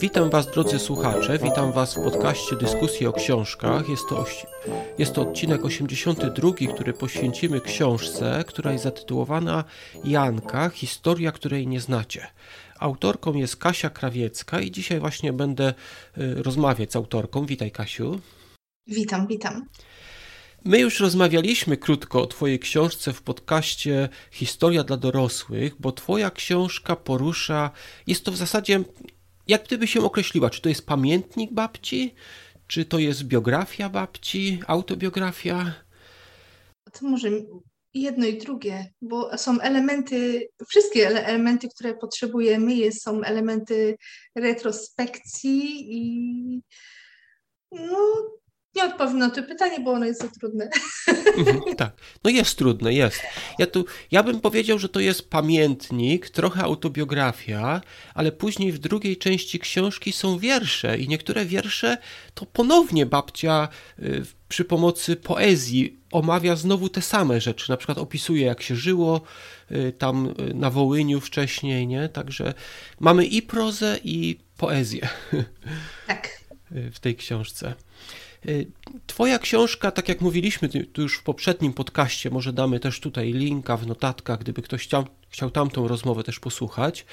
Witam Was, drodzy słuchacze, witam Was w podcaście Dyskusji o książkach. Jest to, jest to odcinek 82, który poświęcimy książce, która jest zatytułowana Janka Historia, której nie znacie. Autorką jest Kasia Krawiecka i dzisiaj właśnie będę y, rozmawiać z autorką. Witaj, Kasiu. Witam, witam. My już rozmawialiśmy krótko o Twojej książce w podcaście Historia dla dorosłych, bo Twoja książka porusza, jest to w zasadzie jak gdyby się określiła, czy to jest pamiętnik babci, czy to jest biografia babci, autobiografia? To może jedno i drugie, bo są elementy, wszystkie elementy, które potrzebujemy, są elementy retrospekcji i no, nie odpowiem na to pytanie, bo ono jest za trudne. Mhm, tak, no jest trudne, jest. Ja, tu, ja bym powiedział, że to jest pamiętnik, trochę autobiografia, ale później w drugiej części książki są wiersze i niektóre wiersze to ponownie babcia y, przy pomocy poezji omawia znowu te same rzeczy. Na przykład opisuje, jak się żyło y, tam y, na Wołyniu wcześniej, nie? Także mamy i prozę, i poezję. Tak. W tej książce. Y, twoja książka, tak jak mówiliśmy tu już w poprzednim podcaście, może damy też tutaj linka w notatkach, gdyby ktoś chciał, chciał tamtą rozmowę też posłuchać.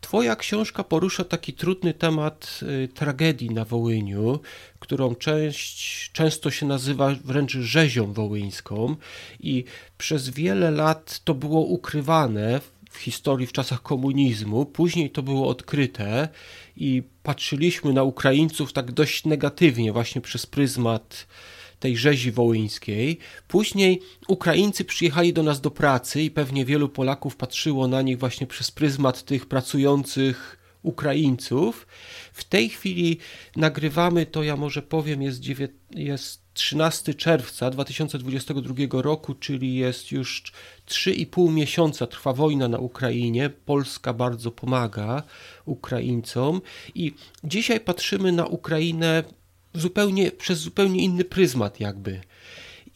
Twoja książka porusza taki trudny temat y, tragedii na Wołyniu, którą część, często się nazywa wręcz rzezią wołyńską i przez wiele lat to było ukrywane w historii w czasach komunizmu. Później to było odkryte i patrzyliśmy na Ukraińców tak dość negatywnie, właśnie przez pryzmat tej rzezi wołyńskiej. Później Ukraińcy przyjechali do nas do pracy i pewnie wielu Polaków patrzyło na nich właśnie przez pryzmat tych pracujących Ukraińców. W tej chwili nagrywamy to, ja może powiem, jest, jest 13 czerwca 2022 roku, czyli jest już 3,5 miesiąca trwa wojna na Ukrainie. Polska bardzo pomaga Ukraińcom i dzisiaj patrzymy na Ukrainę zupełnie przez zupełnie inny pryzmat jakby.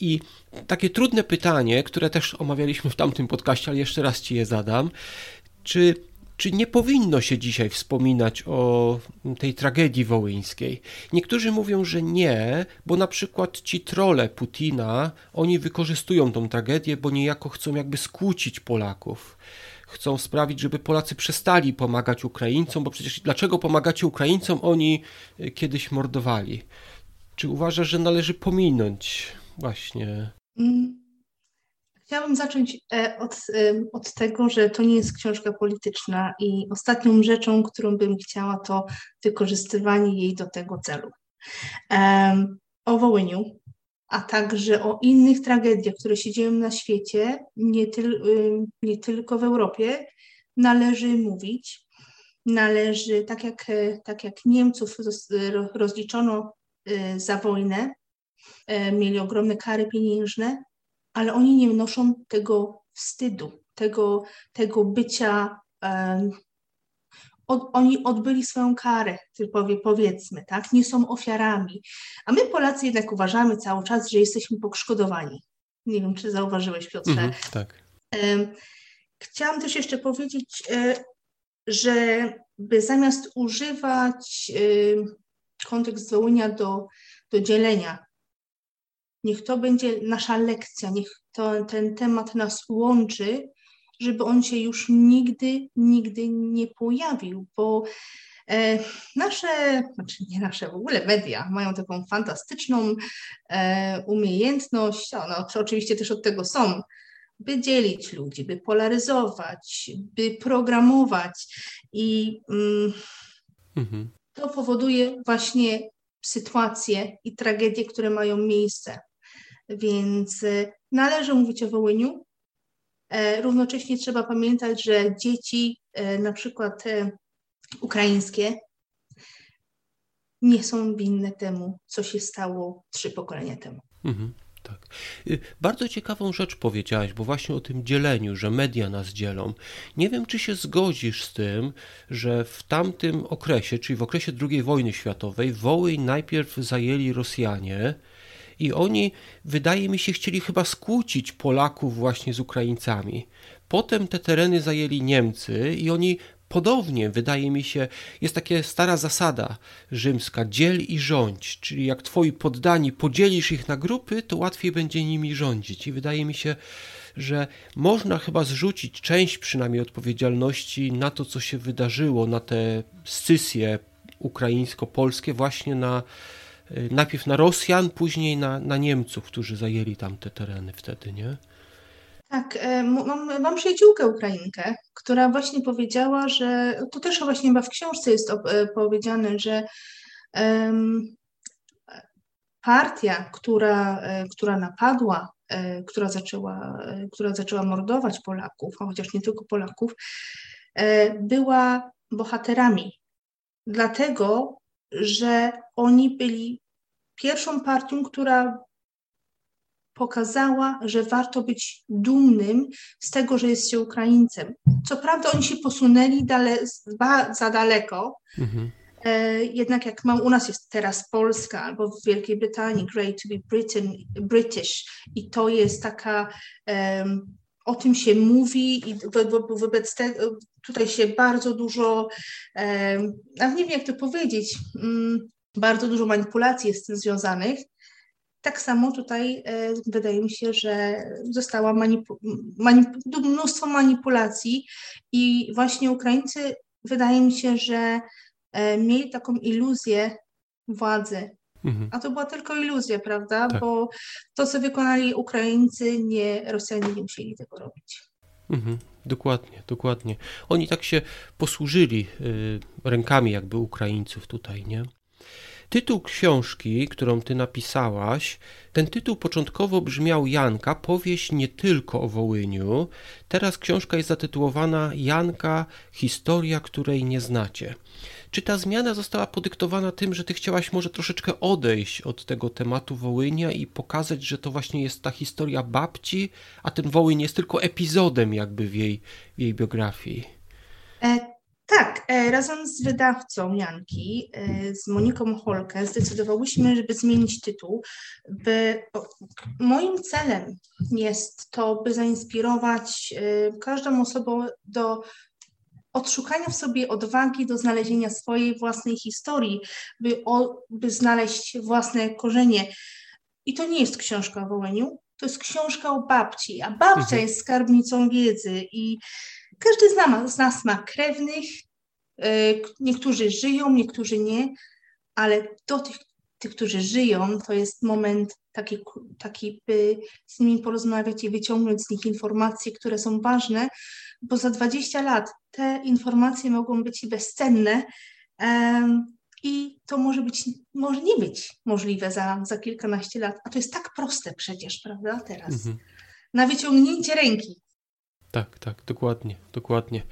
I takie trudne pytanie, które też omawialiśmy w tamtym podcaście, ale jeszcze raz ci je zadam. Czy czy nie powinno się dzisiaj wspominać o tej tragedii wołyńskiej? Niektórzy mówią, że nie, bo na przykład ci trole Putina, oni wykorzystują tą tragedię, bo niejako chcą jakby skłócić Polaków. Chcą sprawić, żeby Polacy przestali pomagać Ukraińcom, bo przecież dlaczego pomagacie Ukraińcom? Oni y, kiedyś mordowali. Czy uważasz, że należy pominąć właśnie? Chciałabym zacząć e, od, od tego, że to nie jest książka polityczna i ostatnią rzeczą, którą bym chciała, to wykorzystywanie jej do tego celu. O Wołyniu, a także o innych tragediach, które się dzieją na świecie, nie, tyl, nie tylko w Europie, należy mówić. Należy, tak jak, tak jak Niemców rozliczono y, za wojnę, e, mieli ogromne kary pieniężne, ale oni nie noszą tego wstydu, tego, tego bycia. Um, od, oni odbyli swoją karę, powie, powiedzmy, tak? Nie są ofiarami. A my Polacy jednak uważamy cały czas, że jesteśmy poszkodowani. Nie wiem, czy zauważyłeś, Piotrze. -hmm, tak. Um, chciałam też jeszcze powiedzieć, e, że by zamiast używać kontekst Wołynia do, do dzielenia Niech to będzie nasza lekcja, niech to, ten temat nas łączy, żeby on się już nigdy, nigdy nie pojawił, bo e, nasze, znaczy nie nasze, w ogóle media mają taką fantastyczną e, umiejętność, no, oczywiście też od tego są, by dzielić ludzi, by polaryzować, by programować i mm, mhm. to powoduje właśnie sytuacje i tragedie, które mają miejsce. Więc y, należy mówić o Wołyniu. E, równocześnie trzeba pamiętać, że dzieci, e, na przykład e, ukraińskie, nie są winne temu, co się stało trzy pokolenia temu. Mhm, tak. Y, bardzo ciekawą rzecz powiedziałaś, bo właśnie o tym dzieleniu, że media nas dzielą. Nie wiem, czy się zgodzisz z tym, że w tamtym okresie, czyli w okresie II wojny światowej, Wołyń najpierw zajęli Rosjanie, I oni, wydaje mi się, chcieli chyba skłócić Polaków właśnie z Ukraińcami. Potem te tereny zajęli Niemcy i oni Podobnie, wydaje mi się, jest taka stara zasada rzymska: dziel i rządź, czyli jak twoi poddani podzielisz ich na grupy, to łatwiej będzie nimi rządzić. I wydaje mi się, że można chyba zrzucić część przynajmniej odpowiedzialności na to, co się wydarzyło, na te scysje ukraińsko-polskie, właśnie na najpierw na Rosjan, później na, na Niemców, którzy zajęli tam te tereny wtedy, nie? Tak, e, mam, mam przyjaciółkę Ukrainkę, która właśnie powiedziała, że to też właśnie chyba w książce jest e, powiedziane, że um, partia, która, e, która napadła, która zaczęła, która zaczęła mordować Polaków, chociaż nie tylko Polaków, była bohaterami. Dlatego, że oni byli pierwszą partią, która pokazała, że warto być dumnym z tego, że jest się Ukraińcem. Co prawda oni się posunęli dale, za daleko, mhm. e, jednak jak mam, u nas jest teraz Polska albo w Wielkiej Brytanii Great to be Britain, British i to jest taka, um, o tym się mówi i wo, wo, wobec tego tutaj się bardzo dużo, um, nie wiem jak to powiedzieć, um, bardzo dużo manipulacji jest z tym związanych, tak samo tutaj e, wydaje mi się, że została manipu manip mnóstwo manipulacji i właśnie Ukraińcy wydaje mi się, że e, mieli taką iluzję władzy. Mhm. A to była tylko iluzja, prawda? Tak. Bo to, co wykonali Ukraińcy, nie Rosjanie nie musieli tego robić. Mhm. Dokładnie, dokładnie. Oni tak się posłużyli y, rękami jakby Ukraińców tutaj, nie? Tytuł książki, którą ty napisałaś, ten tytuł początkowo brzmiał Janka, powieść nie tylko o Wołyniu. Teraz książka jest zatytułowana Janka, historia, której nie znacie. Czy ta zmiana została podyktowana tym, że ty chciałaś może troszeczkę odejść od tego tematu Wołynia i pokazać, że to właśnie jest ta historia babci, a ten Wołyń jest tylko epizodem jakby w jej, w jej biografii? E, tak, e, razem z wydawcą Janki, e, z Moniką Holkę, zdecydowałyśmy, żeby zmienić tytuł. By, moim celem jest to, by zainspirować e, każdą osobę do odszukania w sobie odwagi do znalezienia swojej własnej historii, by, o, by znaleźć własne korzenie. I to nie jest książka o Wołyniu, to jest książka o babci, a babcia mhm. jest skarbnicą wiedzy i każdy z nas, z nas ma krewnych, e, niektórzy żyją, niektórzy nie, ale do tych, tych którzy żyją, to jest moment taki, taki, by z nimi porozmawiać i wyciągnąć z nich informacje, które są ważne, bo za 20 lat te informacje mogą być bezcenne um, i to może być, może nie być możliwe za, za kilkanaście lat, a to jest tak proste przecież, prawda, teraz. Mhm. Na wyciągnięcie ręki. Tak, tak, dokładnie, dokładnie.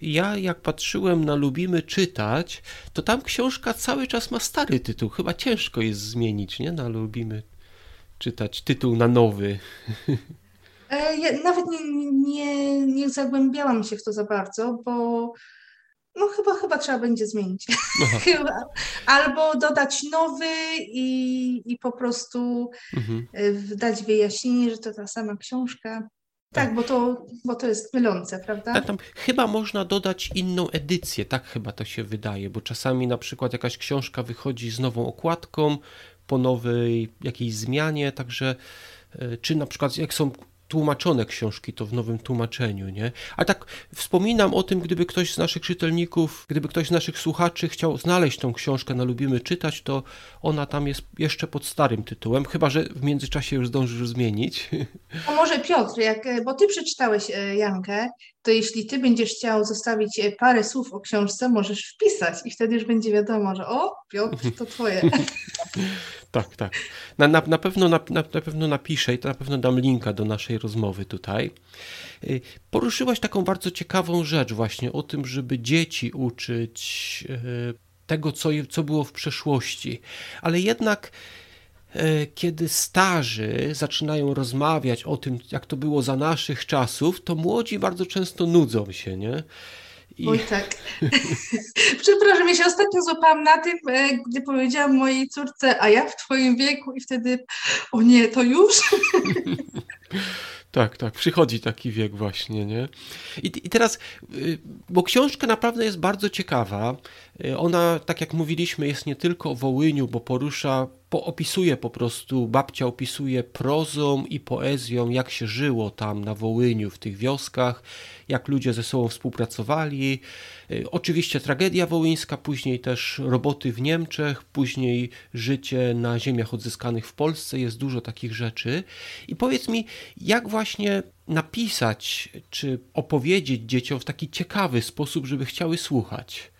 Ja jak patrzyłem na Lubimy czytać, to tam książka cały czas ma stary tytuł. Chyba ciężko jest zmienić, nie? Na Lubimy czytać tytuł na nowy. E, ja nawet nie, nie, nie zagłębiałam się w to za bardzo, bo no chyba, chyba trzeba będzie zmienić. Albo dodać nowy i, i po prostu mhm. E, dać wyjaśnienie, że to ta sama książka. Tak, tak, bo, to, bo to jest mylące, prawda? Tak, tam chyba można dodać inną edycję, tak chyba to się wydaje, bo czasami na przykład jakaś książka wychodzi z nową okładką, po nowej jakiejś zmianie, także e, czy na przykład jak są tłumaczone książki, to w nowym tłumaczeniu, nie? A tak wspominam o tym, gdyby ktoś z naszych czytelników, gdyby ktoś z naszych słuchaczy chciał znaleźć tą książkę na Lubimy Czytać, to ona tam jest jeszcze pod starym tytułem, chyba, że w międzyczasie już zdążysz zmienić. A może Piotr, jak, bo ty przeczytałeś e, Jankę, to jeśli ty będziesz chciał zostawić e, parę słów o książce, możesz wpisać i wtedy już będzie wiadomo, że o, Piotr, to twoje. Tak, tak. Na, na, na, pewno, na, na pewno napiszę i to na pewno dam linka do naszej rozmowy tutaj. Y, poruszyłaś taką bardzo ciekawą rzecz właśnie o tym, żeby dzieci uczyć y, tego, co, co było w przeszłości. Ale jednak y, kiedy starzy zaczynają rozmawiać o tym, jak to było za naszych czasów, to młodzi bardzo często nudzą się, nie? I... Oj tak. Przepraszam, ja się ostatnio złapałam na tym, e, gdy powiedziałam mojej córce, a ja w twoim wieku i wtedy, o nie, to już? Tak, tak, przychodzi taki wiek właśnie, nie? I, I, teraz, y, bo książka naprawdę jest bardzo ciekawa. Y, ona, tak jak mówiliśmy, jest nie tylko o Wołyniu, bo porusza po, opisuje po prostu, babcia opisuje prozą i poezją, jak się żyło tam na Wołyniu, w tych wioskach, jak ludzie ze sobą współpracowali. Y, oczywiście tragedia wołyńska, później też roboty w Niemczech, później życie na ziemiach odzyskanych w Polsce, jest dużo takich rzeczy. I powiedz mi, jak właśnie napisać, czy opowiedzieć dzieciom w taki ciekawy sposób, żeby chciały słuchać?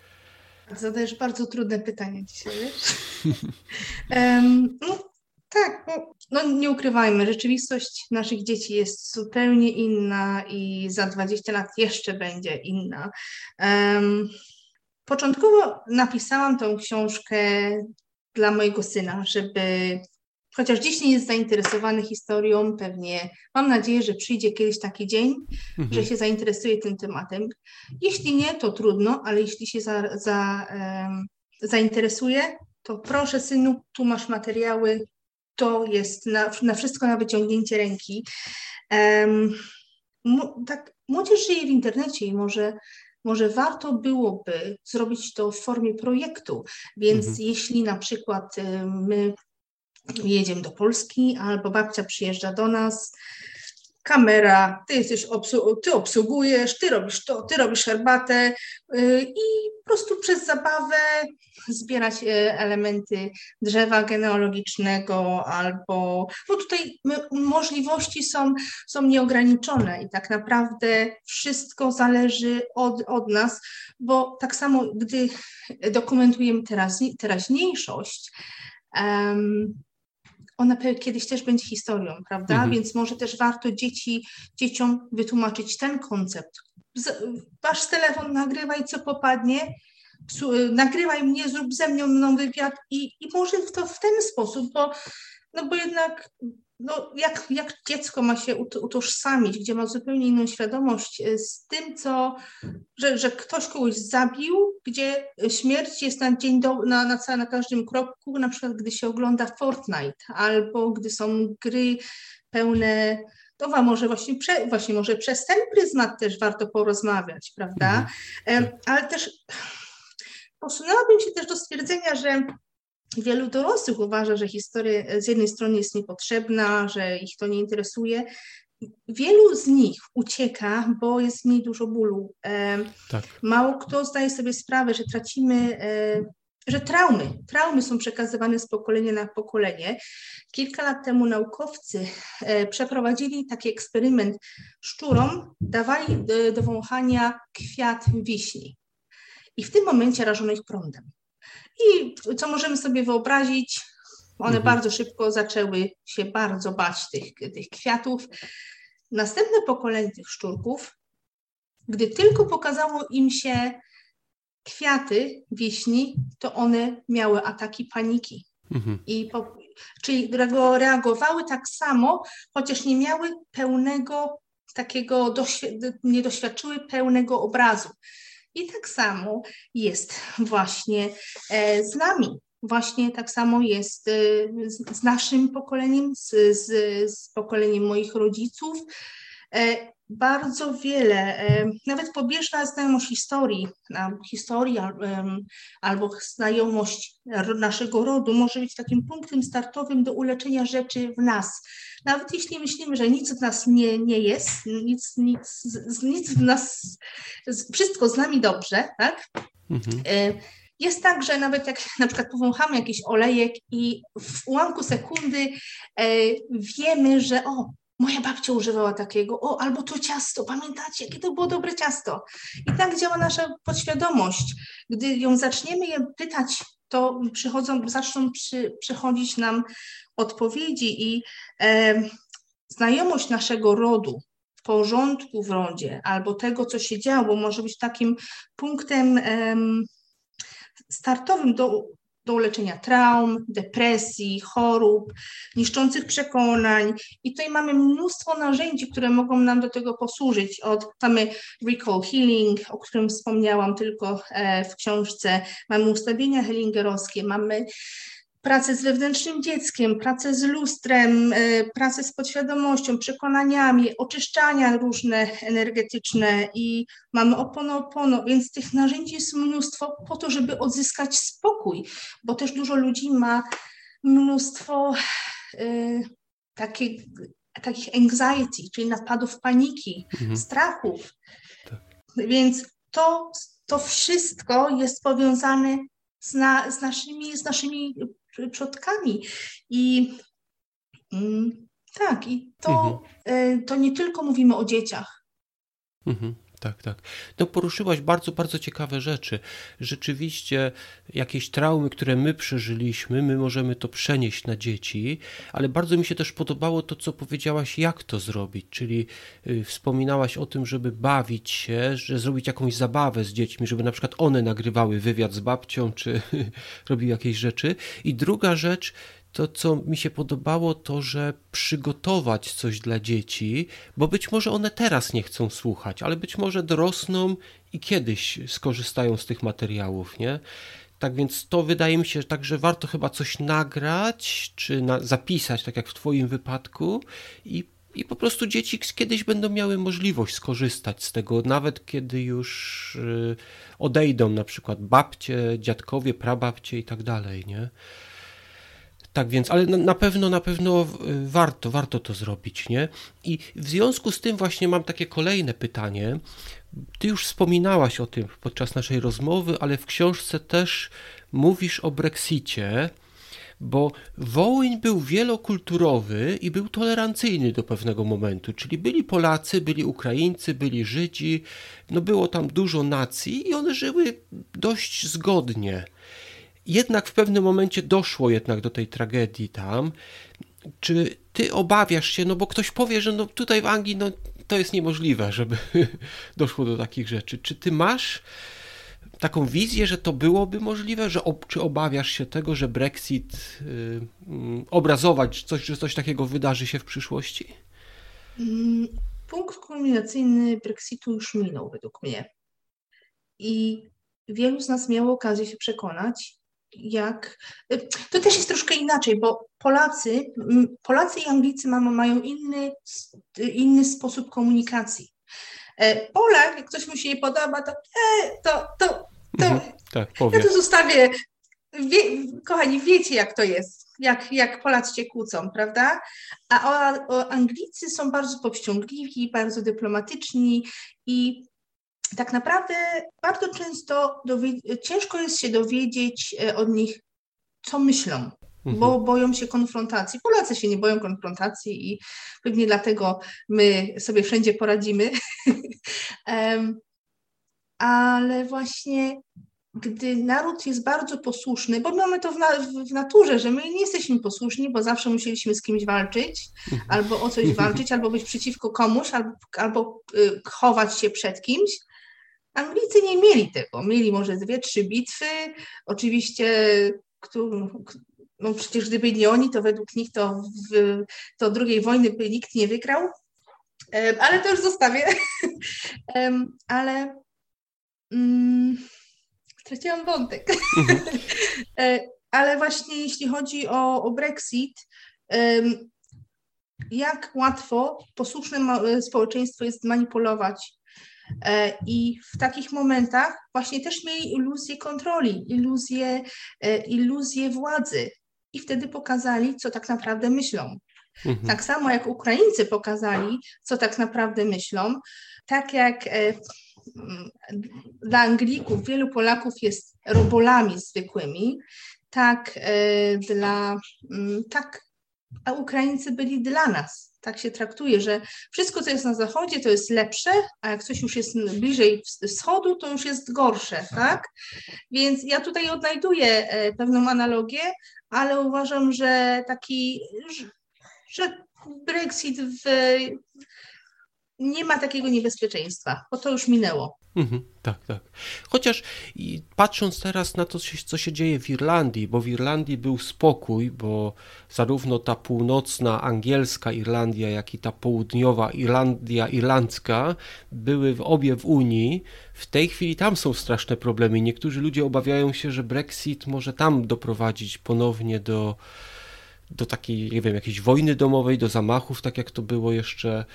Zadajesz bardzo trudne pytanie dzisiaj, wiesz? um, no, tak, no, no, nie ukrywajmy, rzeczywistość naszych dzieci jest zupełnie inna i za 20 lat jeszcze będzie inna. Um, początkowo napisałam tą książkę dla mojego syna, żeby chociaż dziś nie jest zainteresowany historią, pewnie mam nadzieję, że przyjdzie kiedyś taki dzień, mhm. że się zainteresuje tym tematem. Jeśli nie, to trudno, ale jeśli się za, za, um, zainteresuje, to proszę synu, tu masz materiały, to jest na, na wszystko na wyciągnięcie ręki. Um, tak, młodzież żyje w internecie i może może warto byłoby zrobić to w formie projektu. Więc mhm. jeśli na przykład my jedziemy do Polski, albo babcia przyjeżdża do nas, kamera, ty, jesteś obsu ty obsługujesz, ty robisz to, ty robisz herbatę yy, i po prostu przez zabawę zbierać elementy drzewa genealogicznego albo, bo tutaj możliwości są, są nieograniczone i tak naprawdę wszystko zależy od, od nas, bo tak samo gdy dokumentujemy teraz, teraźniejszość, um, ona kiedyś też będzie historią, prawda? Mhm. Więc może też warto dzieci, dzieciom wytłumaczyć ten koncept. Wasz telefon, nagrywaj co popadnie, nagrywaj mnie, zrób ze mną wywiad i, i może to w ten sposób, bo, no bo jednak no, jak, jak dziecko ma się utożsamić, gdzie ma zupełnie inną świadomość e, z tym, co, że, że ktoś kogoś zabił, gdzie śmierć jest na dzień do, na, na, na każdym kroku, na przykład gdy się ogląda Fortnite, albo gdy są gry pełne to może właśnie, prze, właśnie może przez ten pryzmat też warto porozmawiać, prawda? Mhm. Ale też posunęłabym się też do stwierdzenia, że Wielu dorosłych uważa, że historia z jednej strony jest niepotrzebna, że ich to nie interesuje. Wielu z nich ucieka, bo jest mniej dużo bólu. Tak. Mało kto zdaje sobie sprawę, że tracimy, że traumy, traumy są przekazywane z pokolenia na pokolenie. Kilka lat temu naukowcy e, przeprowadzili taki eksperyment szczurom, dawali do, do wąchania kwiat wiśni. I w tym momencie rażono ich prądem. I co możemy sobie wyobrazić, one mhm. bardzo szybko zaczęły się bardzo bać tych, tych kwiatów. Następne pokolenie tych szczurków, gdy tylko pokazało im się kwiaty wiśni, to one miały ataki paniki. Mhm. I po, czyli reagowały tak samo, chociaż nie miały pełnego takiego, nie doświadczyły pełnego obrazu. I tak samo jest właśnie e, z nami. Właśnie tak samo jest e, z naszym pokoleniem, z, z, z pokoleniem moich rodziców. Bardzo wiele, nawet pobieżna znajomość historii, historii albo znajomość naszego rodu może być takim punktem startowym do uleczenia rzeczy w nas. Nawet jeśli myślimy, że nic w nas nie, nie jest, nic, nic, nic w nas, wszystko z nami dobrze, tak? Mhm. E, jest tak, że nawet jak na przykład powąchamy jakiś olejek i w ułamku sekundy e, wiemy, że o, moja babcia używała takiego, o, albo to ciasto, pamiętacie, jakie to było dobre ciasto. I tak działa nasza podświadomość. Gdy ją zaczniemy je pytać, to przychodzą, zaczną przy, przychodzić nam odpowiedzi i e, znajomość naszego rodu, porządku w rodzie albo tego, co się działo, może być takim punktem startowym do do leczenia traum, depresji, chorób, niszczących przekonań. I tutaj mamy mnóstwo narzędzi, które mogą nam do tego posłużyć. Od, mamy Recall Healing, o którym wspomniałam tylko e, w książce, mamy ustawienia healingerowskie, mamy pracę z wewnętrznym dzieckiem, pracę z lustrem, e, pracę z podświadomością, przekonaniami, oczyszczania różne energetyczne i mamy opono-opono, więc tych narzędzi jest mnóstwo po to, żeby odzyskać spokój, bo też dużo ludzi ma mnóstwo y, takich, takich anxiety, czyli napadów paniki, mhm. strachów. Tak. Więc to, to wszystko jest powiązane z, na, z, naszymi, z naszymi przodkami. I mm, tak, i to, mhm. Y, to nie tylko mówimy o dzieciach. Mhm. Tak, tak. No poruszyłaś bardzo, bardzo ciekawe rzeczy. Rzeczywiście jakieś traumy, które my przeżyliśmy, my możemy to przenieść na dzieci, ale bardzo mi się też podobało to, co powiedziałaś, jak to zrobić, czyli y, wspominałaś o tym, żeby bawić się, że zrobić jakąś zabawę z dziećmi, żeby na przykład one nagrywały wywiad z babcią, czy robiły jakieś rzeczy. I druga rzecz, to, co mi się podobało, to że przygotować coś dla dzieci, bo być może one teraz nie chcą słuchać, ale być może dorosną i kiedyś skorzystają z tych materiałów, nie? Tak więc to wydaje mi się, że także warto chyba coś nagrać, czy na, zapisać, tak jak w Twoim wypadku, i, i po prostu dzieci kiedyś będą miały możliwość skorzystać z tego, nawet kiedy już y, odejdą, na przykład babcie, dziadkowie, prababcie i tak dalej, nie? Tak więc, ale na pewno, na pewno warto, warto to zrobić, nie? I w związku z tym właśnie mam takie kolejne pytanie. Ty już wspominałaś o tym podczas naszej rozmowy, ale w książce też mówisz o Brexicie, bo Wołyń był wielokulturowy i był tolerancyjny do pewnego momentu, czyli byli Polacy, byli Ukraińcy, byli Żydzi, no było tam dużo nacji i one żyły dość zgodnie. Jednak w pewnym momencie doszło jednak do tej tragedii tam. Czy ty obawiasz się, no bo ktoś powie, że no tutaj w Anglii no, to jest niemożliwe, żeby doszło do takich rzeczy. Czy ty masz taką wizję, że to byłoby możliwe, że czy obawiasz się tego, że Brexit yy, obrazować coś, że coś takiego wydarzy się w przyszłości? Mm, punkt kulminacyjny Brexitu już minął według mnie. I wielu z nas miało okazję się przekonać, jak. To też jest troszkę inaczej, bo Polacy, Polacy i Anglicy mają, mają inny, inny sposób komunikacji. E, Polak, jak coś mu się nie podoba, to e, to, to, to mhm, tak, powie. ja to zostawię. Wie, kochani, wiecie jak to jest, jak, jak Polacy się kłócą, prawda? A o, o Anglicy są bardzo powściągliwi, bardzo dyplomatyczni i tak naprawdę bardzo często ciężko jest się dowiedzieć e, od nich, co myślą, mhm. bo boją się konfrontacji. Polacy się nie boją konfrontacji i pewnie dlatego my sobie wszędzie poradzimy. um, ale właśnie gdy naród jest bardzo posłuszny, bo mamy to w, na, w, naturze, że my nie jesteśmy posłuszni, bo zawsze musieliśmy z kimś walczyć, mhm. albo o coś walczyć, albo być przeciwko komuś, albo, albo y, chować się przed kimś, Anglicy nie mieli tego. Mieli może dwie, trzy bitwy. Oczywiście, no przecież gdyby nie oni, to według nich to, w, to drugiej wojny by nikt nie wygrał. Ale to już zostawię. Ale um, straciłam wątek. Mhm. E, ale właśnie jeśli chodzi o, o Brexit, jak łatwo posłuszne społeczeństwo jest manipulować I w takich momentach właśnie też mieli iluzję kontroli, iluzję, e, iluzję władzy. I wtedy pokazali, co tak naprawdę myślą. Mhm. Tak samo jak Ukraińcy pokazali, co tak naprawdę myślą, tak jak e, dla Anglików wielu Polaków jest robolami zwykłymi, tak dla tak, a Ukraińcy byli dla nas tak się traktuje, że wszystko, co jest na zachodzie, to jest lepsze, a jak coś już jest bliżej wschodu, to już jest gorsze, tak? Więc ja tutaj odnajduję e, pewną analogię, ale uważam, że taki, że Brexit w, nie ma takiego niebezpieczeństwa, bo to już minęło. Mhm, tak, tak. Chociaż patrząc teraz na to, co się dzieje w Irlandii, bo w Irlandii był spokój, bo zarówno ta północna angielska Irlandia, jak i ta południowa Irlandia irlandzka były w obie w Unii. W tej chwili tam są straszne problemy. Niektórzy ludzie obawiają się, że Brexit może tam doprowadzić ponownie do do takiej, nie wiem, jakiejś wojny domowej, do zamachów, tak jak to było jeszcze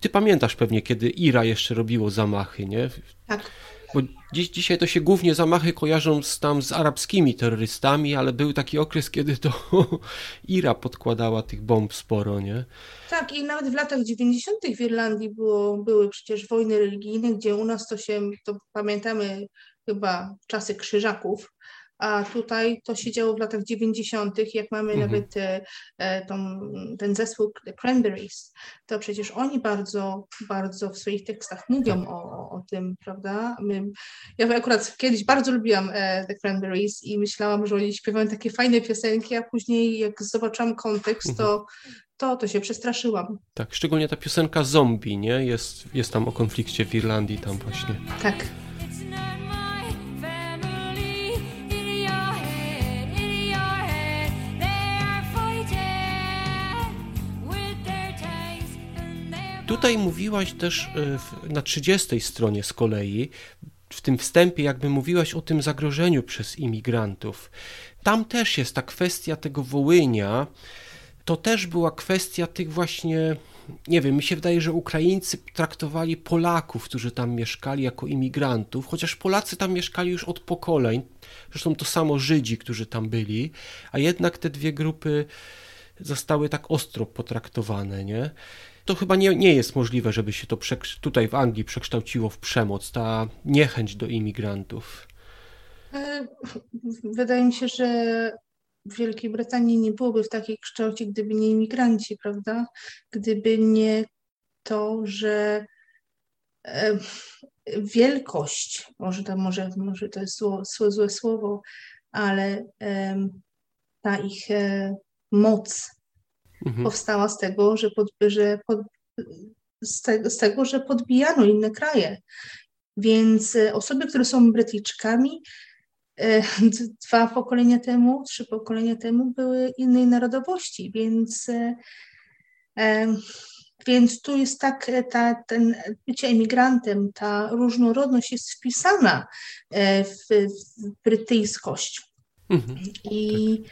ty pamiętasz pewnie, kiedy Ira jeszcze robiło zamachy, nie? Tak. Bo dziś, dzisiaj to się głównie zamachy kojarzą z, tam z arabskimi terrorystami, ale był taki okres, kiedy to Ira podkładała tych bomb sporo, nie? Tak, i nawet w latach 90. w Irlandii było, były przecież wojny religijne, gdzie u nas to się, to pamiętamy chyba czasy krzyżaków, a tutaj to się działo w latach 90., jak mamy mhm. nawet e, e, tą, ten zespół The Cranberries, to przecież oni bardzo, bardzo w swoich tekstach mówią o, o tym, prawda? My, ja akurat kiedyś bardzo lubiłam e, The Cranberries i myślałam, że oni śpiewają takie fajne piosenki, a później jak zobaczyłam kontekst, to mhm. to, to się przestraszyłam. Tak, szczególnie ta piosenka Zombie, nie? Jest, jest tam o konflikcie w Irlandii tam właśnie. Tak. Tutaj mówiłaś też e, na 30 stronie z kolei, w tym wstępie, jakby mówiłaś o tym zagrożeniu przez imigrantów. Tam też jest ta kwestia tego Wołynia. To też była kwestia tych właśnie, nie wiem, mi się wydaje, że Ukraińcy traktowali Polaków, którzy tam mieszkali, jako imigrantów, chociaż Polacy tam mieszkali już od pokoleń. Zresztą to samo Żydzi, którzy tam byli, a jednak te dwie grupy zostały tak ostro potraktowane, nie? to chyba nie, nie jest możliwe, żeby się to tutaj w Anglii przekształciło w przemoc, ta niechęć do imigrantów. E, wydaje mi się, że w Wielkiej Brytanii nie byłoby w takiej kształcie, gdyby nie imigranci, prawda? Gdyby nie to, że e, wielkość, może to, może, może to jest zło, złe słowo, ale ta ich e, moc mhm. powstała z tego, że, pod, że pod, z, tego, z tego, że podbijano inne kraje. Więc e, osoby, które są Brytyjczykami, e, dwa pokolenia temu, trzy pokolenia temu były innej narodowości, więc, e, więc tu jest tak, ta, ten bycie emigrantem, ta różnorodność jest wpisana w, w brytyjskość. Mhm, I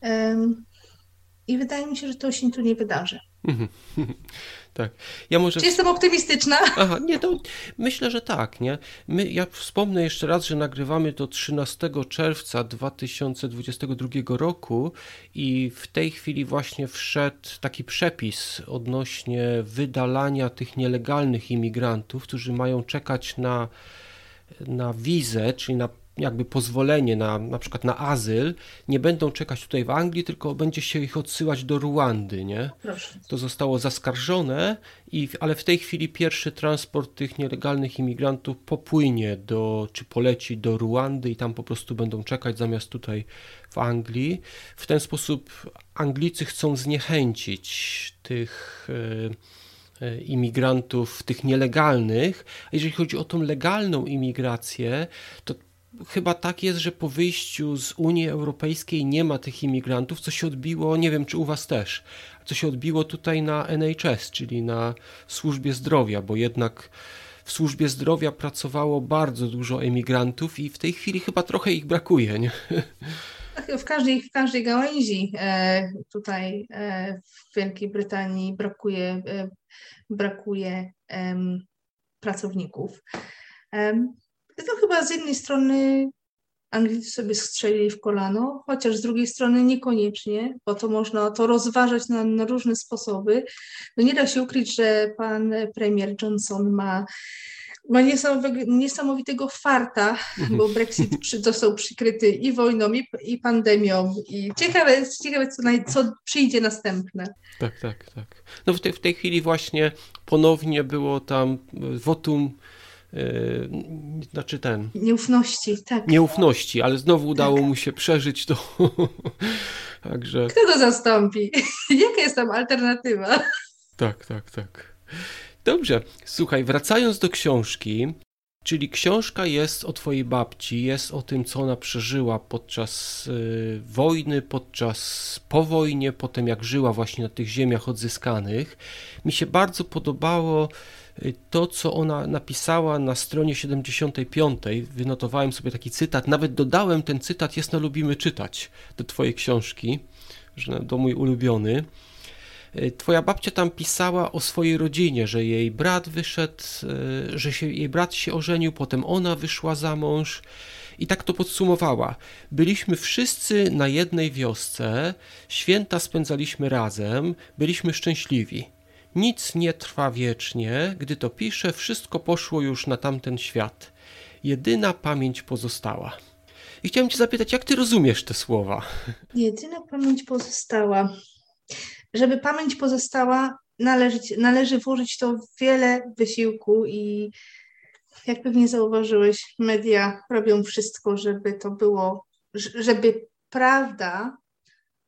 tak. I wydaje mi się, że to się tu nie wydarzy. Mhm. tak. Ja może... Czy jestem optymistyczna? Aha, nie, to myślę, że tak, nie? My, ja wspomnę jeszcze raz, że nagrywamy to 13 czerwca 2022 roku i w tej chwili właśnie wszedł taki przepis odnośnie wydalania tych nielegalnych imigrantów, którzy mają czekać na na wizę, czyli na jakby pozwolenie na na przykład na azyl, nie będą czekać tutaj w Anglii, tylko będzie się ich odsyłać do Ruandy, nie? Proszę. To zostało zaskarżone, i, ale w tej chwili pierwszy transport tych nielegalnych imigrantów popłynie do, czy poleci do Ruandy i tam po prostu będą czekać zamiast tutaj w Anglii. W ten sposób Anglicy chcą zniechęcić tych e, imigrantów, tych nielegalnych. A jeżeli chodzi o tą legalną imigrację, to chyba tak jest, że po wyjściu z Unii Europejskiej nie ma tych imigrantów, co się odbiło, nie wiem czy u Was też, co się odbiło tutaj na NHS, czyli na służbie zdrowia, bo jednak w służbie zdrowia pracowało bardzo dużo emigrantów i w tej chwili chyba trochę ich brakuje. Nie? W każdej, w każdej gałęzi e, tutaj e, w Wielkiej Brytanii brakuje, e, brakuje pracowników. To chyba z jednej strony Anglicy sobie strzelili w kolano, chociaż z drugiej strony niekoniecznie, bo to można to rozważać na, na różne sposoby. No nie da się ukryć, że pan premier Johnson ma ma niesamowitego farta, mhm. bo Brexit przy, został przykryty i wojną, i, i pandemią. I ciekawe, ciekawe co, co przyjdzie następne. Tak, tak, tak. No w, te, w tej chwili właśnie ponownie było tam wotum znaczy ten. Nieufności, tak. Nieufności, ale znowu udało tak. mu się przeżyć to. Także. Kto go zastąpi? Jaka jest tam alternatywa? Tak, tak, tak. Dobrze, słuchaj, wracając do książki, czyli książka jest o twojej babci, jest o tym, co ona przeżyła podczas y, wojny, podczas po wojnie, potem jak żyła właśnie na tych ziemiach odzyskanych. Mi się bardzo podobało to, co ona napisała na stronie 75. Wynotowałem sobie taki cytat, nawet dodałem ten cytat, jest na lubimy czytać do twojej książki, że do mój ulubiony. E, twoja babcia tam pisała o swojej rodzinie, że jej brat wyszedł, e, że się, jej brat się ożenił, potem ona wyszła za mąż. I tak to podsumowała. Byliśmy wszyscy na jednej wiosce, święta spędzaliśmy razem, byliśmy szczęśliwi. Nic nie trwa wiecznie, gdy to piszę, wszystko poszło już na tamten świat. Jedyna pamięć pozostała. I chciałem Cię zapytać, jak Ty rozumiesz te słowa? Jedyna pamięć pozostała żeby pamięć pozostała, należy, należy włożyć to wiele wysiłku i jak pewnie zauważyłeś, media robią wszystko, żeby to było, żeby prawda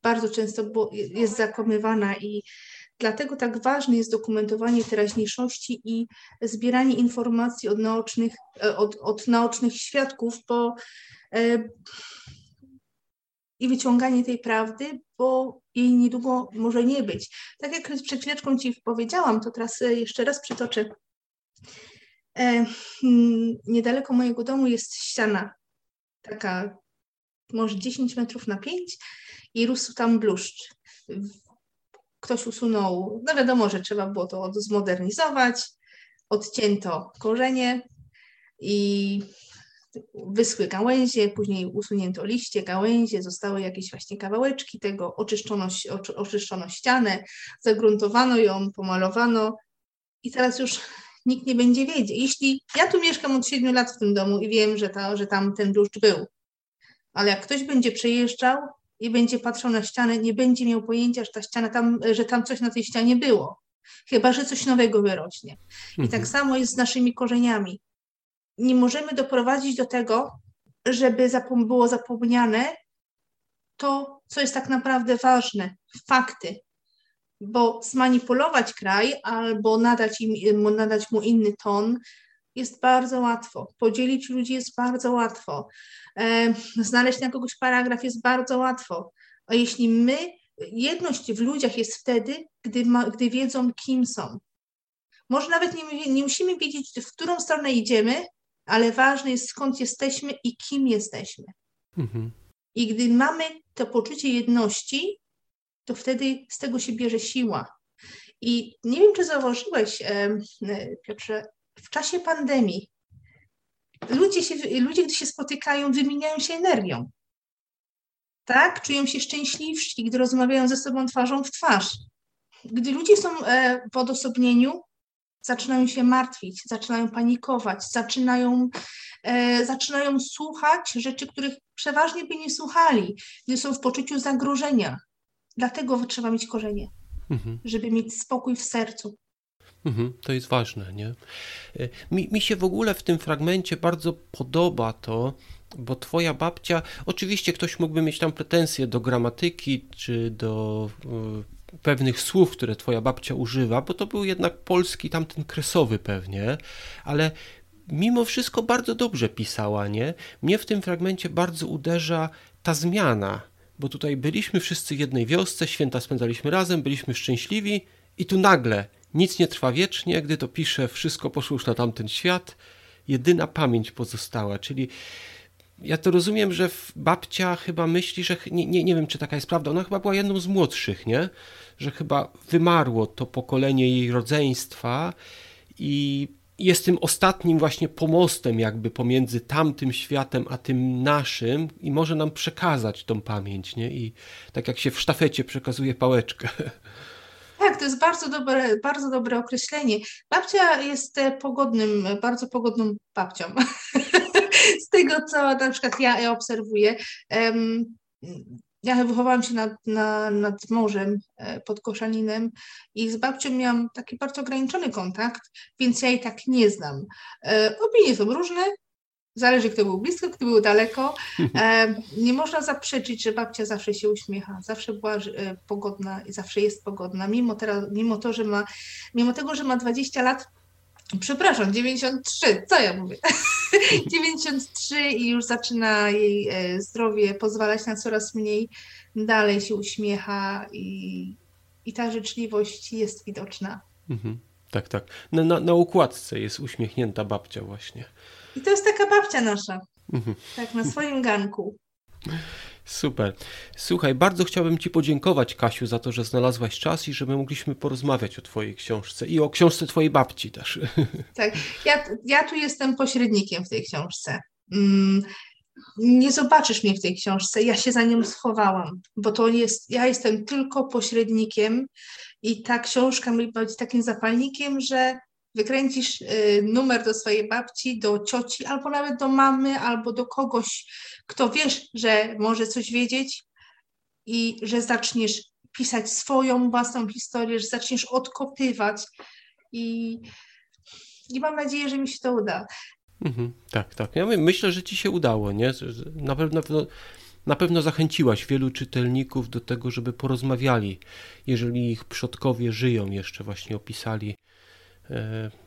bardzo często jest zakłamywana i dlatego tak ważne jest dokumentowanie teraźniejszości i zbieranie informacji od naocznych, od, od naocznych świadków, bo e, i wyciąganie tej prawdy, bo jej niedługo może nie być. Tak jak przed chwileczką Ci powiedziałam, to teraz e, jeszcze raz przytoczę. E, hmm, niedaleko mojego domu jest ściana, taka może 10 metrów na 5 i rósł tam bluszcz ktoś usunął, no wiadomo, że trzeba było to zmodernizować, odcięto korzenie i wyschły gałęzie, później usunięto liście, gałęzie, zostały jakieś właśnie kawałeczki tego, oczyszczono, oczyszczono ścianę, zagruntowano ją, pomalowano i teraz już nikt nie będzie wiedzieć. Jeśli ja tu mieszkam od 7 lat w tym domu i wiem, że, ta, że tam ten deszcz był, ale jak ktoś będzie przejeżdżał, i będzie patrzył na ścianę, nie będzie miał pojęcia, że ta ściana tam, że tam coś na tej ścianie było. Chyba, że coś nowego wyrośnie. I tak mhm. samo jest z naszymi korzeniami nie możemy doprowadzić do tego, żeby zapom było zapomniane to, co jest tak naprawdę ważne, fakty. Bo zmanipulować kraj albo nadać, im, nadać mu inny ton jest bardzo łatwo. Podzielić ludzi jest bardzo łatwo. E, znaleźć na kogoś paragraf jest bardzo łatwo. A jeśli my, jedność w ludziach jest wtedy, gdy, ma, gdy wiedzą, kim są. Może nawet nie, nie musimy wiedzieć, w którą stronę idziemy, ale ważne jest skąd jesteśmy i kim jesteśmy. Mhm. I gdy mamy to poczucie jedności, to wtedy z tego się bierze siła. I nie wiem, czy zauważyłeś, Piotrze, w czasie pandemii ludzie, się, ludzie, gdy się spotykają, wymieniają się energią. Tak? Czują się szczęśliwsi, gdy rozmawiają ze sobą twarzą w twarz. Gdy ludzie są e, w odosobnieniu, zaczynają się martwić, zaczynają panikować, zaczynają, e, zaczynają słuchać rzeczy, których przeważnie by nie słuchali, gdy są w poczuciu zagrożenia. Dlatego trzeba mieć korzenie, mhm. żeby mieć spokój w sercu. Mhm, to jest ważne, nie? E, mi, mi się w ogóle w tym fragmencie bardzo podoba to, bo twoja babcia, oczywiście ktoś mógłby mieć tam pretensje do gramatyki czy do e, pewnych słów, które twoja babcia używa, bo to był jednak polski tamten kresowy pewnie, ale mimo wszystko bardzo dobrze pisała, nie? Mnie w tym fragmencie bardzo uderza ta zmiana, bo tutaj byliśmy wszyscy w jednej wiosce, święta spędzaliśmy razem, byliśmy szczęśliwi i tu nagle nic nie trwa wiecznie, gdy to pisze, wszystko poszło już na tamten świat, jedyna pamięć pozostała, czyli ja to rozumiem, że babcia chyba myśli, że nie, nie, nie wiem, czy taka jest prawda. Ona chyba była jedną z młodszych, nie? Że chyba wymarło to pokolenie jej rodzeństwa i jest tym ostatnim właśnie pomostem jakby pomiędzy tamtym światem a tym naszym i może nam przekazać tą pamięć, nie? I tak jak się w sztafecie przekazuje pałeczkę. Tak, to jest bardzo dobre, bardzo dobre określenie. Babcia jest e, pogodnym, bardzo pogodną babcią. z tego, co na przykład ja, ja obserwuję. Ja wychowałam się nad, na, nad morzem e, pod Koszalinem i z babcią miałam taki bardzo ograniczony kontakt, więc ja jej tak nie znam. E, opinie są różne, Zależy, kto był blisko, kto był daleko. E, nie można zaprzeczyć, że babcia zawsze się uśmiecha, zawsze była e, pogodna i zawsze jest pogodna, mimo, teraz, mimo, to, że ma, mimo tego, że ma 20 lat, przepraszam, 93, co ja mówię? 93 i już zaczyna jej e, zdrowie pozwalać na coraz mniej, dalej się uśmiecha i, i ta życzliwość jest widoczna. Mhm. Tak, tak. Na, na, na układce jest uśmiechnięta babcia właśnie. I to jest taka babcia nasza. Mhm. Tak, na swoim ganku. Super. Słuchaj, bardzo chciałbym Ci podziękować, Kasiu, za to, że znalazłaś czas i że my mogliśmy porozmawiać o Twojej książce i o książce Twojej babci też. Tak, ja, ja tu jestem pośrednikiem w tej książce. Mm, nie zobaczysz mnie w tej książce, ja się za nią schowałam, bo to jest, ja jestem tylko pośrednikiem i ta książka mi być takim zapalnikiem, że wykręcisz y, numer do swojej babci, do cioci, albo nawet do mamy, albo do kogoś, kto wiesz, że może coś wiedzieć i że zaczniesz pisać swoją własną historię, że zaczniesz odkopywać i, i mam nadzieję, że mi się to uda. Mhm, tak, tak. Ja myślę, że ci się udało, nie? Na pewno, na pewno zachęciłaś wielu czytelników do tego, żeby porozmawiali, jeżeli ich przodkowie żyją, jeszcze właśnie opisali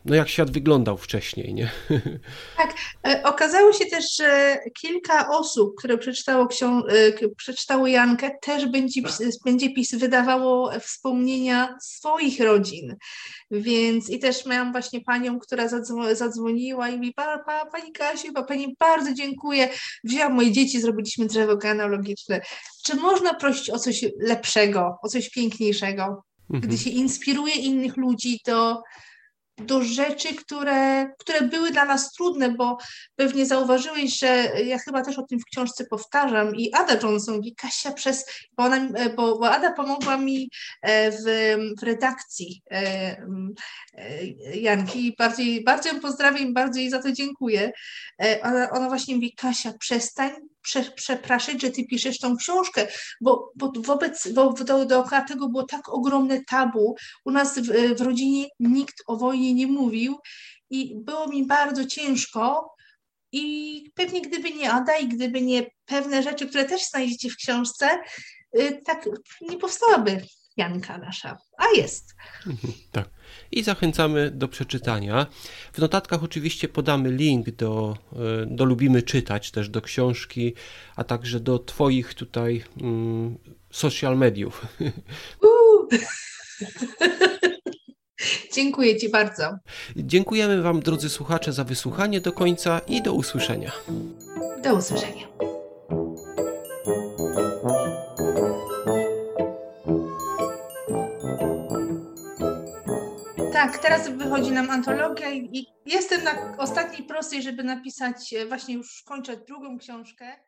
no jak świat wyglądał wcześniej, nie? Tak, e, okazało się też, że kilka osób, które przeczytało, książ- e, przeczytało Jankę, też będzie, będzie PiS wydawało wspomnienia swoich rodzin. Więc i też miałam właśnie panią, która zadzwoniła i mi, pa, pa, pani Kasiu, pa, pani bardzo dziękuję, wzięłam moje dzieci, zrobiliśmy drzewo genealogiczne. Czy można prosić o coś lepszego, o coś piękniejszego? Gdy mhm. się inspiruje innych ludzi, to do rzeczy, które, które były dla nas trudne, bo pewnie zauważyłeś, że ja chyba też o tym w książce powtarzam i Ada Johnson mówi, Kasia przez, bo, ona, bo, bo Ada pomogła mi e, w, w redakcji e, e, Janki, bardziej, bardzo ją pozdrawiam, bardzo jej za to dziękuję. Ona, ona właśnie mówi, Kasia, przestań prze, przepraszać, że ty piszesz tą książkę, bo, bo wobec, bo do, dookoła tego było tak ogromne tabu. U nas w, w rodzinie nikt o wojnie nie mówił i było mi bardzo ciężko. I pewnie gdyby nie Ada i gdyby nie pewne rzeczy, które też znajdziecie w książce, y, tak nie powstałaby Janka nasza, a jest. Tak. I zachęcamy do przeczytania. W notatkach oczywiście podamy link do, e, do Lubimy Czytać, też do książki, a także do Twoich tutaj mm, social mediów. Dziękuję Ci bardzo. Dziękujemy Wam, drodzy słuchacze, za wysłuchanie do końca i do usłyszenia. Do usłyszenia. Tak, teraz wychodzi nam antologia i jestem na ostatniej prostej, żeby napisać, e, właśnie już kończę drugą książkę.